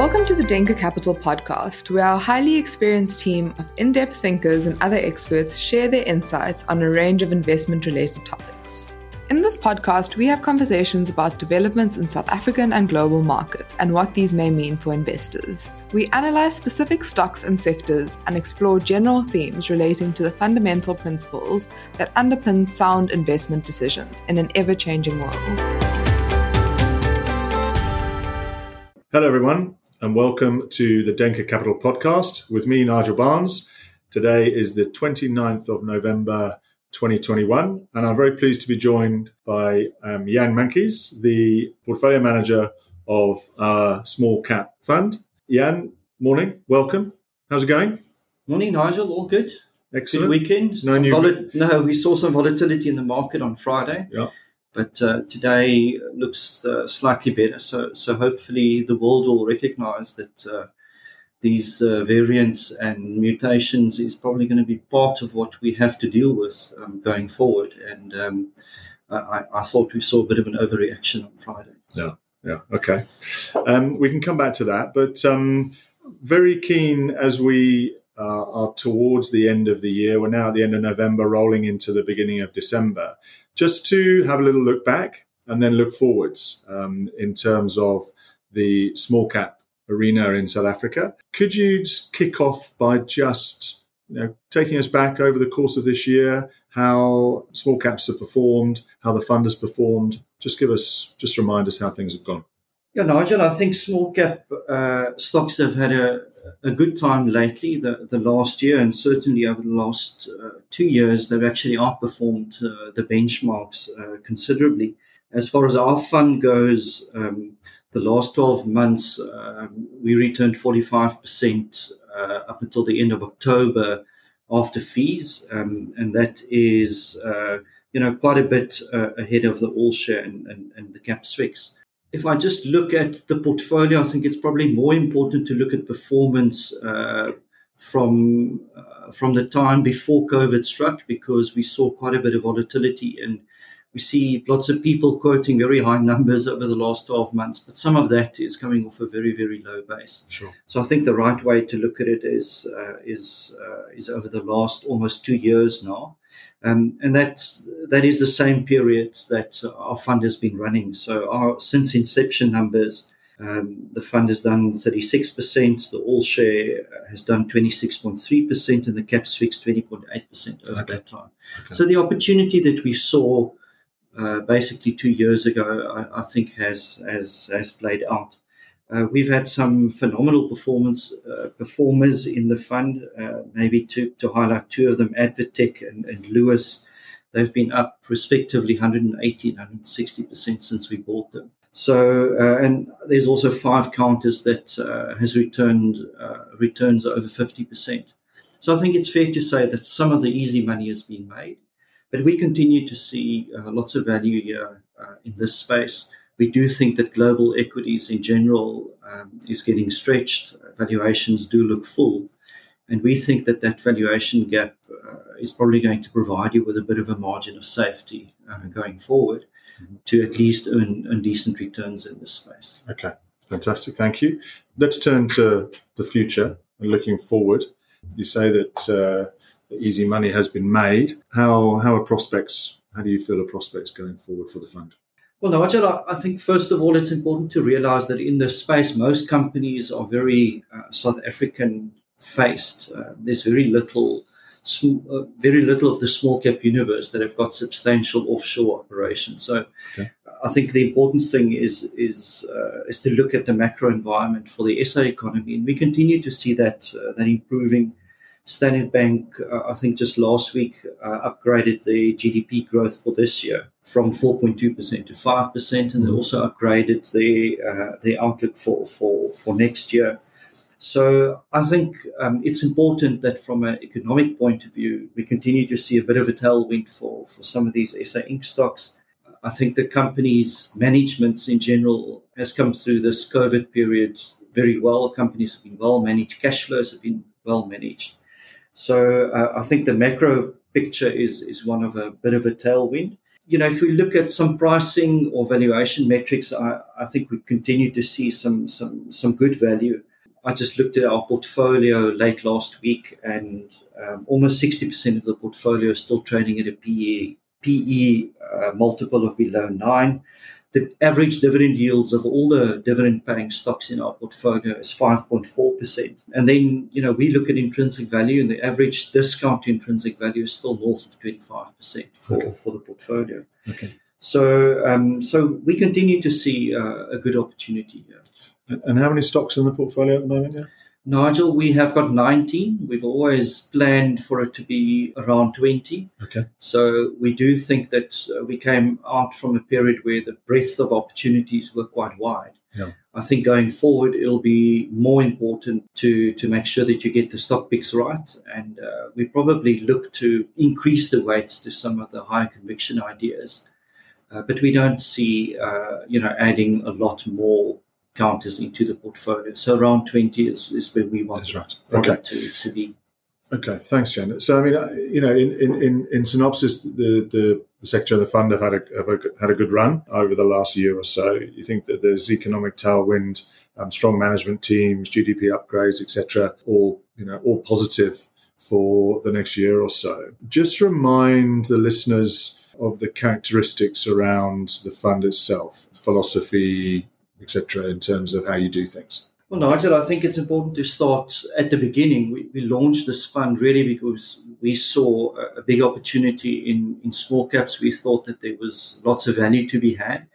Welcome to the Denker Capital podcast, where our highly experienced team of in depth thinkers and other experts share their insights on a range of investment related topics. In this podcast, we have conversations about developments in South African and global markets and what these may mean for investors. We analyze specific stocks and sectors and explore general themes relating to the fundamental principles that underpin sound investment decisions in an ever changing world. Hello, everyone, and welcome to the Denker Capital podcast with me, Nigel Barnes. Today is the 29th of November 2021. And I'm very pleased to be joined by um, Jan Meintjes, the portfolio manager of our small cap fund. Jan, morning, welcome. How's it going? Morning, Nigel. All good. Excellent. Good weekend. No, new... voli- no, we saw some volatility in the market on Friday. Yeah. But uh, today looks uh, slightly better. So, so hopefully the world will recognize that uh, these uh, variants and mutations is probably going to be part of what we have to deal with um, going forward. And um, I, I, thought we saw a bit of an overreaction on Friday. Yeah, yeah, okay. Um, we can come back to that, but um, very keen as we uh, are towards the end of the year. We're now at the end of November, rolling into the beginning of December. Just to have a little look back and then look forwards um, in terms of the small cap arena in South Africa. Could you kick off by just you know, taking us back over the course of this year, how small caps have performed, how the fund has performed? Just give us, just remind us how things have gone. Yeah, Nigel, I think small cap uh, stocks have had a, a good time lately, the, the last year, and certainly over the last uh, two years, they've actually outperformed uh, the benchmarks uh, considerably. As far as our fund goes, um, the last 12 months, um, we returned 45% uh, up until the end of October after fees. Um, and that is, uh, you know, quite a bit ahead of the all share and, and, and, the Capped SWIX. If I just look at the portfolio, I think it's probably more important to look at performance uh, from uh, from the time before COVID struck because we saw quite a bit of volatility and we see lots of people quoting very high numbers over the last 12 months, but some of that is coming off a very, very low base. Sure. So I think the right way to look at it is uh, is uh, is over the last almost two years now, um, and that that is the same period that our fund has been running. So our since inception numbers. Um, the fund has done 36%, the all share has done 26.3%, and the Capped SWIX 20.8% over okay. that time. Okay. So the opportunity that we saw uh, basically two years ago, I, I, think has has has played out. Uh, we've had some phenomenal performance uh, performers in the fund. Uh, maybe to to highlight two of them, Advtech and, and Lewis. They've been up respectively 180 160 percent since we bought them. So, uh, and there's also five counters that has returned returns over 50 percent. So I think it's fair to say that some of the easy money has been made. But we continue to see uh, lots of value here uh, in this space. We do think that global equities in general um, is getting stretched. Valuations do look full. And we think that that valuation gap uh, is probably going to provide you with a bit of a margin of safety uh, going forward mm-hmm. to at least earn, earn decent returns in this space. Okay, fantastic. Thank you. Let's turn to the future and looking forward. You say that uh, easy money has been made. How how are prospects? How do you feel are prospects going forward for the fund? Well, Nigel, I think first of all, it's important to realize that in this space, most companies are very uh, South African faced. Uh, there's very little, sm- uh, very little of the small cap universe that have got substantial offshore operations. So, okay. I think the important thing is is uh, is to look at the macro environment for the SA economy, and we continue to see that uh, that improving Standard Bank, uh, I think just last week, uh, upgraded the GDP growth for this year from 4.2% to 5%, and they mm-hmm. also upgraded the uh, the outlook for, for, for next year. So I think um, it's important that from an economic point of view, we continue to see a bit of a tailwind for, for some of these SA Inc. stocks. I think the company's managements in general has come through this COVID period very well. Companies have been well managed, cash flows have been well managed. So uh, I think the macro picture is is one of a bit of a tailwind. you know, if we look at some pricing or valuation metrics, I, I think we continue to see some some some good value. I just looked at our portfolio late last week, and um, almost 60% of the portfolio is still trading at a PE, PE uh, multiple of below nine. The average dividend yields of all the dividend paying stocks in our portfolio is 5.4%. And then, you know, we look at intrinsic value and the average discount to intrinsic value is still north of 25% for, okay. for the portfolio. Okay. So, um, so we continue to see uh, a good opportunity here. And how many stocks in the portfolio at the moment? Yeah? Nigel, we have got 19. We've always planned for it to be around 20. Okay. So we do think that uh, we came out from a period where the breadth of opportunities were quite wide. Yeah. I think going forward, it'll be more important to, to make sure that you get the stock picks right. And uh, we probably look to increase the weights to some of the higher conviction ideas. Uh, but we don't see, uh, you know, adding a lot more counters into the portfolio. So around 20 is, is where we want That's right. okay. to, to be. Okay, thanks, Jan. So, I mean, you know, in, in, in, synopsis, the, the, the sector and the fund have had a, have a, had a good run over the last year or so. You think that there's economic tailwind, um, strong management teams, GDP upgrades, etc., all you know, all positive for the next year or so. Just remind the listeners of the characteristics around the fund itself, philosophy, etc., in terms of how you do things? Well, Nigel, I think it's important to start at the beginning. We, we launched this fund really because we saw a, a, big opportunity in, in small caps. We thought that there was lots of value to be had,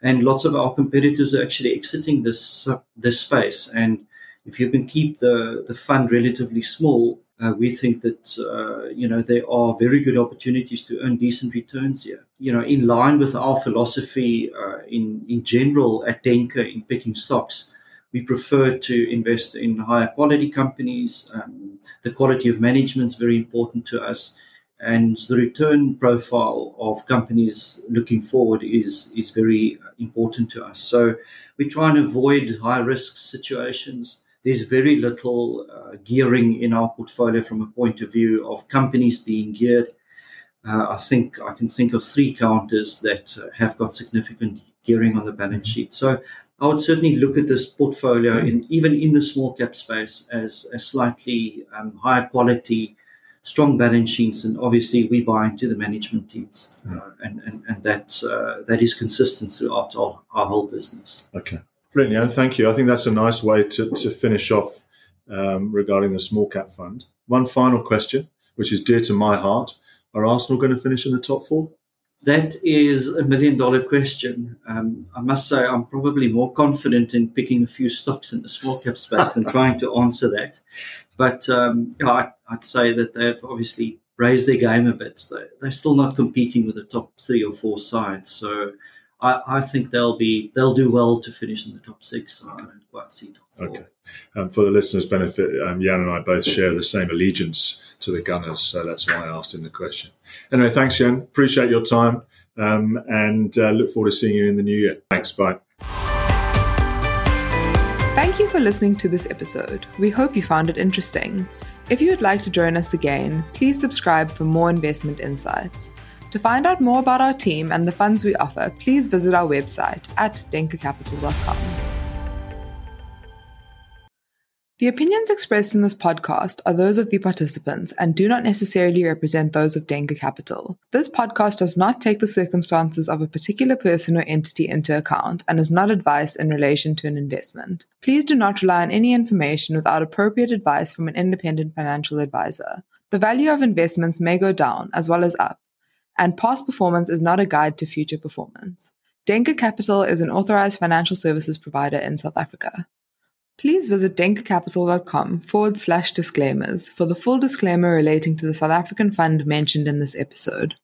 and lots of our competitors are actually exiting this uh, this space. And if you can keep the, the fund relatively small, uh, we think that uh, you know there are very good opportunities to earn decent returns here. You know, in line with our philosophy uh, in in general at Denker in picking stocks, we prefer to invest in higher quality companies. Um, the quality of management is very important to us, and the return profile of companies looking forward is is very important to us. So we try and avoid high risk situations there's very little uh, gearing in our portfolio from a point of view of companies being geared. Uh, I think I can think of three counters that uh, have got significant gearing on the balance sheet. So I would certainly look at this portfolio, in, even in the small cap space, as a slightly um, higher quality, strong balance sheets, and obviously we buy into the management teams, uh, and, and and that uh, that is consistent throughout our, our whole business. Okay. Brilliant, thank you. I think that's a nice way to, to finish off um, regarding the small cap fund. One final question, which is dear to my heart: Are Arsenal going to finish in the top four? That is a million dollar question. Um, I must say, I'm probably more confident in picking a few stocks in the small cap space than trying to answer that. But um, I, would say that they've obviously raised their game a bit. They, are still not competing with the top three or four sides. So I, I think they'll be they'll do well to finish in the top six. I don't quite see top four. Okay. Um, for the listeners' benefit, um, Jan and I both share the same allegiance to the Gunners, so that's why I asked him the question. Anyway, thanks, Jan. Appreciate your time, um, and uh, look forward to seeing you in the new year. Thanks. Bye. Thank you for listening to this episode. We hope you found it interesting. If you would like to join us again, please subscribe for more investment insights. To find out more about our team and the funds we offer, please visit our website at denkercapital.com. The opinions expressed in this podcast are those of the participants and do not necessarily represent those of Denker Capital. This podcast does not take the circumstances of a particular person or entity into account and is not advice in relation to an investment. Please do not rely on any information without appropriate advice from an independent financial advisor. The value of investments may go down as well as up and past performance is not a guide to future performance. Denker Capital is an authorized financial services provider in South Africa. Please visit denkercapital.com forward slash disclaimers for the full disclaimer relating to the South African fund mentioned in this episode.